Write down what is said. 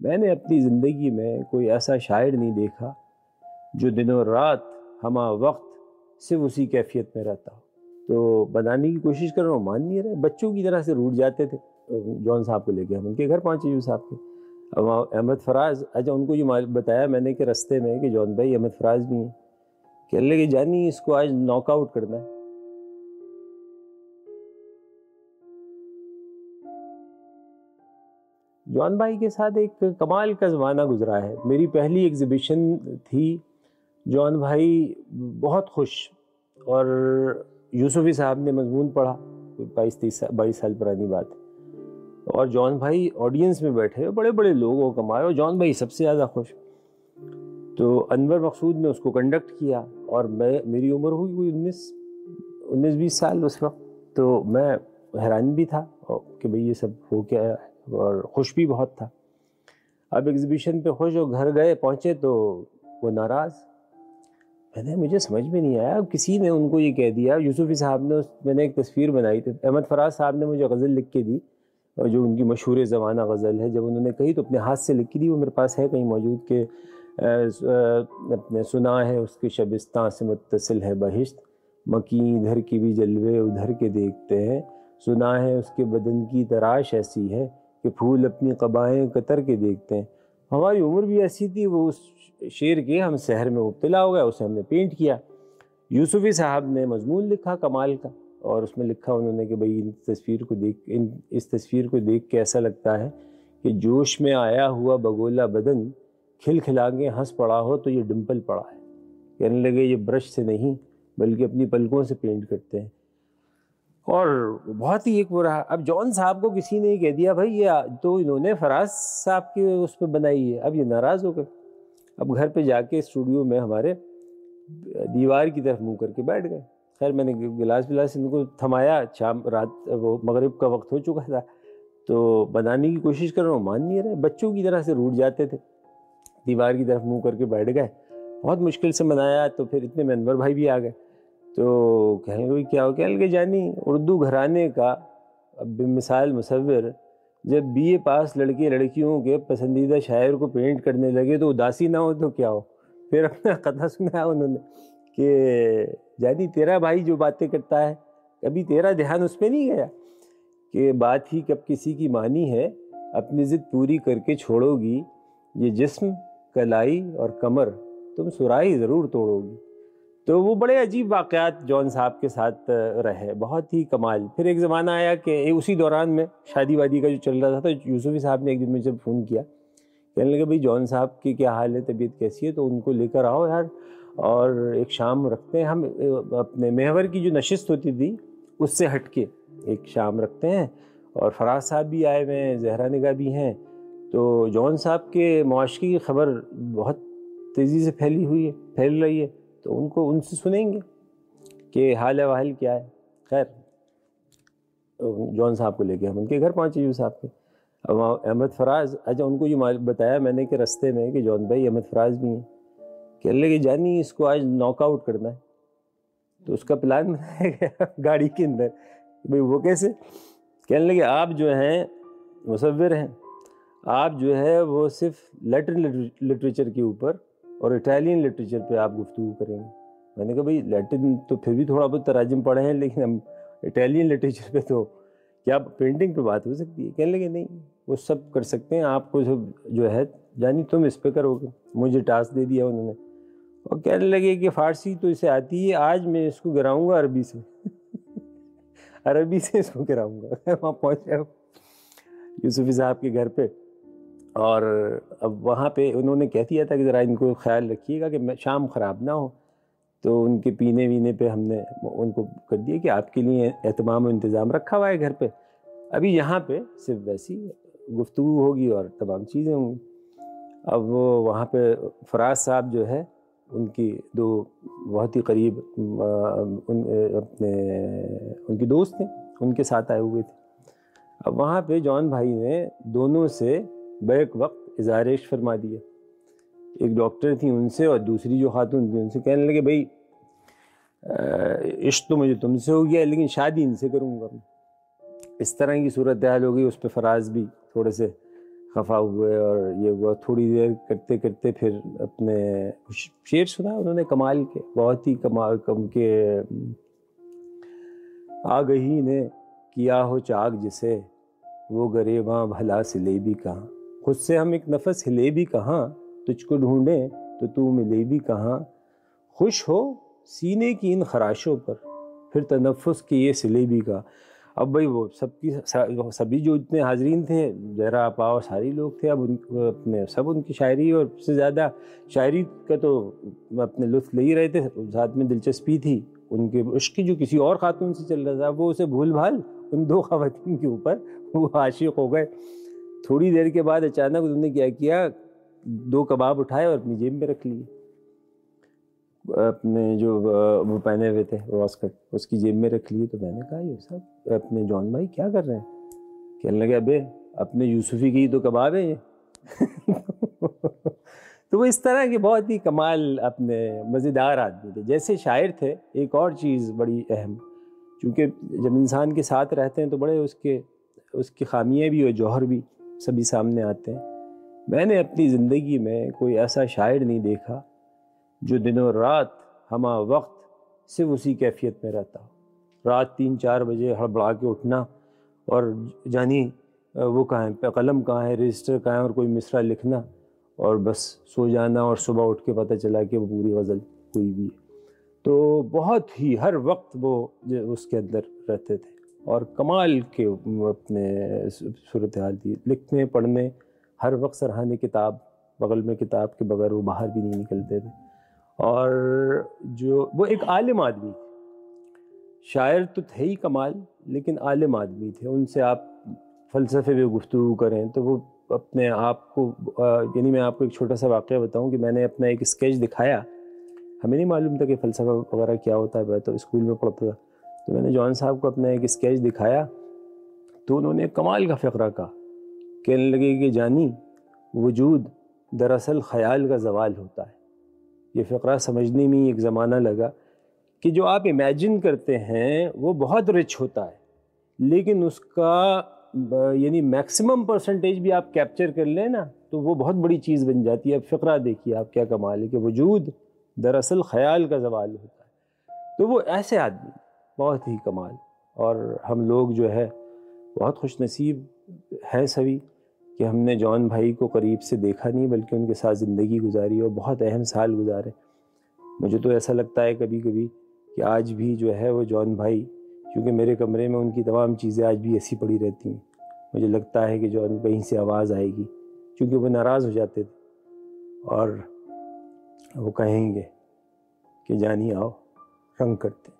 मैंने अपनी ज़िंदगी में कोई ऐसा शायर नहीं देखा जो दिनों रात, हमा वक्त सिर्फ़ उसी कैफियत में रहता हो। तो बनाने की कोशिश कर रहा हूँ मान नहीं रहे। बच्चों की तरह से रूट जाते थे। जॉन साहब को लेके, हम उनके घर पहुँचे यूँ साहब के। अहमद फराज अच्छा उनको ये बताया मैंने कि रस्ते में कि जॉन भाई, अहमद फराज भी हैं। कह लगे जानी इसको, आज नॉकआउट करना है। जॉन भाई के साथ एक कमाल का ज़माना गुजरा है। मेरी पहली एग्ज़िबिशन थी। जॉन भाई बहुत खुश और यूसुफी साहब ने मजमून पढ़ा। बाईस, तीस, बाईस साल पुरानी बात। और जॉन भाई ऑडियंस में बैठे बड़े बड़े लोग हो कमाए और जॉन भाई सबसे ज़्यादा खुश। तो अनवर मकसूद ने उसको कंडक्ट किया और मैं, मेरी उम्र हुई हुई उन्नीस उन्नीस, बीस साल उस वक्त। तो मैं हैरान भी था कि भाई ये सब हो क्या और खुश भी बहुत था। अब एग्ज़िबिशन पे खुश हो घर गए, पहुँचे तो वो नाराज़। मैंने मुझे समझ में नहीं आया। किसी ने उनको ये कह दिया। यूसुफी साहब ने मैंने एक तस्वीर बनाई थी। अहमद फराज साहब ने मुझे गज़ल लिख के दी, और जो उनकी मशहूर ज़माना गज़ल है, जब उन्होंने कही तो अपने हाथ से लिखी थी वो मेरे पास है कहीं मौजूद के अपने सुना है, उसके शबिस्तान से मुतसिल है बहिश्त। मकी इधर की भी जलवे उधर के देखते हैं। सुना है उसके बदन की तराश ऐसी है। कि फूल अपनी कबाएँ कतर के देखते हैं। हमारी उम्र भी ऐसी थी, वो उस शेर के हम शहर में मुबतला हो गए, उसे हमने पेंट किया। यूसुफी साहब ने मजमून लिखा, कमाल का, और उसमें लिखा उन्होंने कि भाई इन तस्वीर को देख, इन, इस तस्वीर को देख के ऐसा लगता है कि जोश में आया हुआ बगोला बदन खिल खिला के हंस पड़ा हो तो ये डिम्पल पड़ा है। कहने लगे, ये ब्रश से नहीं, बल्कि अपनी पलकों से पेंट करते हैं। और बहुत ही एक वो रहा। अब जॉन साहब को किसी ने कह दिया, भाई, ये तो इन्होंने फराज साहब की उस पर बनाई है। अब ये नाराज़ हो गए अब घर पे जाके स्टूडियो में हमारे दीवार की तरफ़ मुँह करके बैठ गए। खैर, मैंने गिलास विलास इनको थमाया, शाम, रात, वो मगरिब का वक्त हो चुका था। तो बनाने की कोशिश कर रहा हूँ, मान नहीं रहे। बच्चों की तरह से रूट जाते थे। दीवार की तरफ़ मुँह करके बैठ गए। बहुत मुश्किल से बनाया तो फिर इतने में भाई भी आ गए। तो कहेंगे भाई क्या हो, क्या लगे जानी? उर्दू घराने का मिसाल मुसविर जब बीए पास लड़के लड़कियों के पसंदीदा शायर को पेंट करने लगे तो उदासी ना हो तो क्या हो? फिर अपना कथा सुनाया उन्होंने कि, जानी तेरा भाई जो बातें करता है, कभी तेरा ध्यान उस पर नहीं गया? कि बात ही कब किसी की मानी है, अपनी ज़िद पूरी करके छोड़ोगी, ये जिस्म, कलाई और कमर, तुम सुराही ज़रूर तोड़ोगी। तो वो बड़े अजीब वाक़ात जॉन साहब के साथ रहे। बहुत ही कमाल। फिर एक ज़माना आया कि उसी दौरान में शादी वादी का जो चल रहा था तो यूसुफी साहब ने एक दिन मुझे फ़ोन किया, कहने लगे, भाई, जॉन साहब की क्या हाल है? तबीयत कैसी है? तो उनको लेकर आओ यार। और एक शाम रखते हैं हम अपने मेहवर की जो नशस्त होती थी, उससे हट के एक शाम रखते हैं। और फराज साहब भी आए हुए हैं, जहरा निगाह भी हैं। तो जॉन साहब के मुआशकी की खबर बहुत तेज़ी से फैली हुई है, फैल रही है। तो उनको, उनसे सुनेंगे कि हाल वाहल क्या है। खैर, जॉन साहब को लेके हम, उनके घर पहुँचे यूँ साहब के। अब अहमद फराज अच्छा उनको ये बताया मैंने कि रस्ते में कि जॉन भाई, अहमद फराज भी हैं। कह लगे जानी इसको आज नॉकआउट करना है। तो उसका प्लान बनाया गया गाड़ी के अंदर। भाई, वो कैसे? कहने लगे आप जो हैं मुसविर हैं। आप जो है, वो सिर्फ़ लेटर लिटरेचर के ऊपर और इटालियन लिटरेचर पे आप गुफ्तु करेंगे। मैंने कहा, भाई लैटिन तो फिर भी थोड़ा बहुत तराजम पढ़े हैं, लेकिन हम इटालियन लिटरेचर पे तो क्या पेंटिंग पे बात हो सकती है? कहने लगे, नहीं, वो सब कर सकते हैं, आपको सब जो है जानी तुम इस पे करोगे। मुझे टास्क दे दिया उन्होंने। और कहने लगे कि फ़ारसी तो इसे आती है, आज मैं इसको गिराऊँगा अरबी से। अरबी से इसको गिराऊँगा। वहाँ पहुँचे यूसुफी साहब के घर पे और अब वहाँ पे उन्होंने कह दिया था कि ज़रा इनको ख्याल रखिएगा कि शाम ख़राब ना हो। तो उनके पीने वीने पे हमने उनको कर दिया कि आपके लिए एहतमाम इंतज़ाम रखा हुआ है घर पे। अभी यहाँ पे सिर्फ़ वैसी गुफ्तु होगी और तमाम चीज़ें होंगी। अब वो वहाँ पे फराज साहब जो है, उनकी दो बहुत ही करीब उन अपने, उनकी दोस्त थे उनके साथ आए हुए थे। अब वहाँ पे जॉन भाई ने दोनों से बैक वक्त इजारेश फरमा दिया। एक डॉक्टर थी उनसे और दूसरी जो खातून थी उनसे कहने लगे, भाई इश्क तो मुझे तुमसे हो गया, लेकिन शादी इनसे करूँगा मैं। इस तरह की सूरत हाल हो गई, उस पर फराज भी थोड़े से खफा हुए और ये हुआ थोड़ी देर करते करते फिर अपने शेर सुना उन्होंने कमाल के, बहुत ही कमाल कम के, आ गही ने किया हो चाक जिसे, वो गरेबा भला सिले भी कहाँ? खुद से हम एक नफस हिले भी कहाँ, तुझको ढूंढे तो तू मिले भी कहाँ। खुश हो सीने की इन खराशों पर, फिर तनफ़ुस की ये सिले भी का। अब भाई वो सबकी सभी जो इतने हाजरीन थे आपा और सारी लोग थे, अब उन अपने, सब उनकी शायरी और सबसे ज़्यादा शायरी का तो अपने लुत्फ ले ही रहे थे, साथ में दिलचस्पी थी उनके उश्क जो किसी और खातून से चल रहा था, वो उसे भूल भाल उन दो खातन के ऊपर वो आशिक हो गए। थोड़ी देर के बाद अचानक उन्होंने क्या किया? दो कबाब उठाए और अपनी जेब में रख लिए। अपने जो वो पहने हुए थे वॉस्कट उसकी जेब में रख लिए। तो मैंने कहा, ये सब, अपने जॉन भाई क्या कर रहे हैं? कहने लगे, अबे, अपने यूसुफी की तो कबाब है ये। तो वो इस तरह के बहुत ही कमाल अपने मज़ेदार आदमी थे। जैसे शायर थे, एक और चीज़ बड़ी अहम, क्योंकि जब इंसान के साथ रहते हैं तो बड़े उसके, उसकी खामियाँ भी और जौहर भी। सभी सामने आते हैं। मैंने अपनी ज़िंदगी में कोई ऐसा शायर नहीं देखा जो दिनों रात, हमा वक्त सिर्फ़ उसी कैफियत में रहता हो। रात तीन चार बजे हड़बड़ा के उठना और जानी वो कहाँ है? कलम कहाँ है? रजिस्टर कहाँ है? और कोई मिसरा लिखना और बस सो जाना और सुबह उठ के पता चला कि वो पूरी गज़ल हुई भी है। तो बहुत ही हर वक्त वो उसके अंदर रहते थे। और कमाल के अपने सूरत हाल थी लिखने, पढ़ने, हर वक्त सराहने किताब, बगल में किताब के बगैर वो बाहर भी नहीं निकलते थे। और जो, वो एक आलिम आदमी थे। शायर तो थे ही कमाल, लेकिन आलिम आदमी थे। उनसे आप फ़लसफ़े में गुफ्तु करें तो वो अपने आप को यानी मैं आपको एक छोटा सा वाक़ बताऊँ कि मैंने अपना एक स्केच दिखाया। हमें नहीं मालूम था कि फ़लसफ़ा वगैरह क्या होता है तो स्कूल में पढ़ता था। तो मैंने जॉन साहब को अपना एक स्केच दिखाया तो उन्होंने कमाल का फ़करा कहा, कहने लगे कि जानी, वजूद दरअसल ख़याल का जवाल होता है। ये फ़करा समझने में एक ज़माना लगा कि जो आप इमेजिन करते हैं, वो बहुत रिच होता है, लेकिन उसका, यानी मैक्सिमम परसेंटेज भी आप कैप्चर कर लें ना तो वो बहुत बड़ी चीज़ बन जाती है। अब फ़करा देखिए आप क्या कमाल है कि वजूद दरअसल ख्याल का जवाल होता है। तो वो ऐसे आदमी बहुत ही कमाल। और हम लोग जो है, बहुत खुश नसीब हैं सभी कि हमने जॉन भाई को करीब से देखा नहीं, बल्कि उनके साथ ज़िंदगी गुजारी और बहुत अहम साल गुजारे। मुझे तो ऐसा लगता है कभी कभी कि आज भी जो है वो जॉन भाई, क्योंकि मेरे कमरे में उनकी तमाम चीज़ें आज भी ऐसी पड़ी रहती हैं। मुझे लगता है कि जॉन कहीं से आवाज़ आएगी, क्योंकि वो नाराज़ हो जाते थे। और वो कहेंगे कि जानी आओ, रंग करते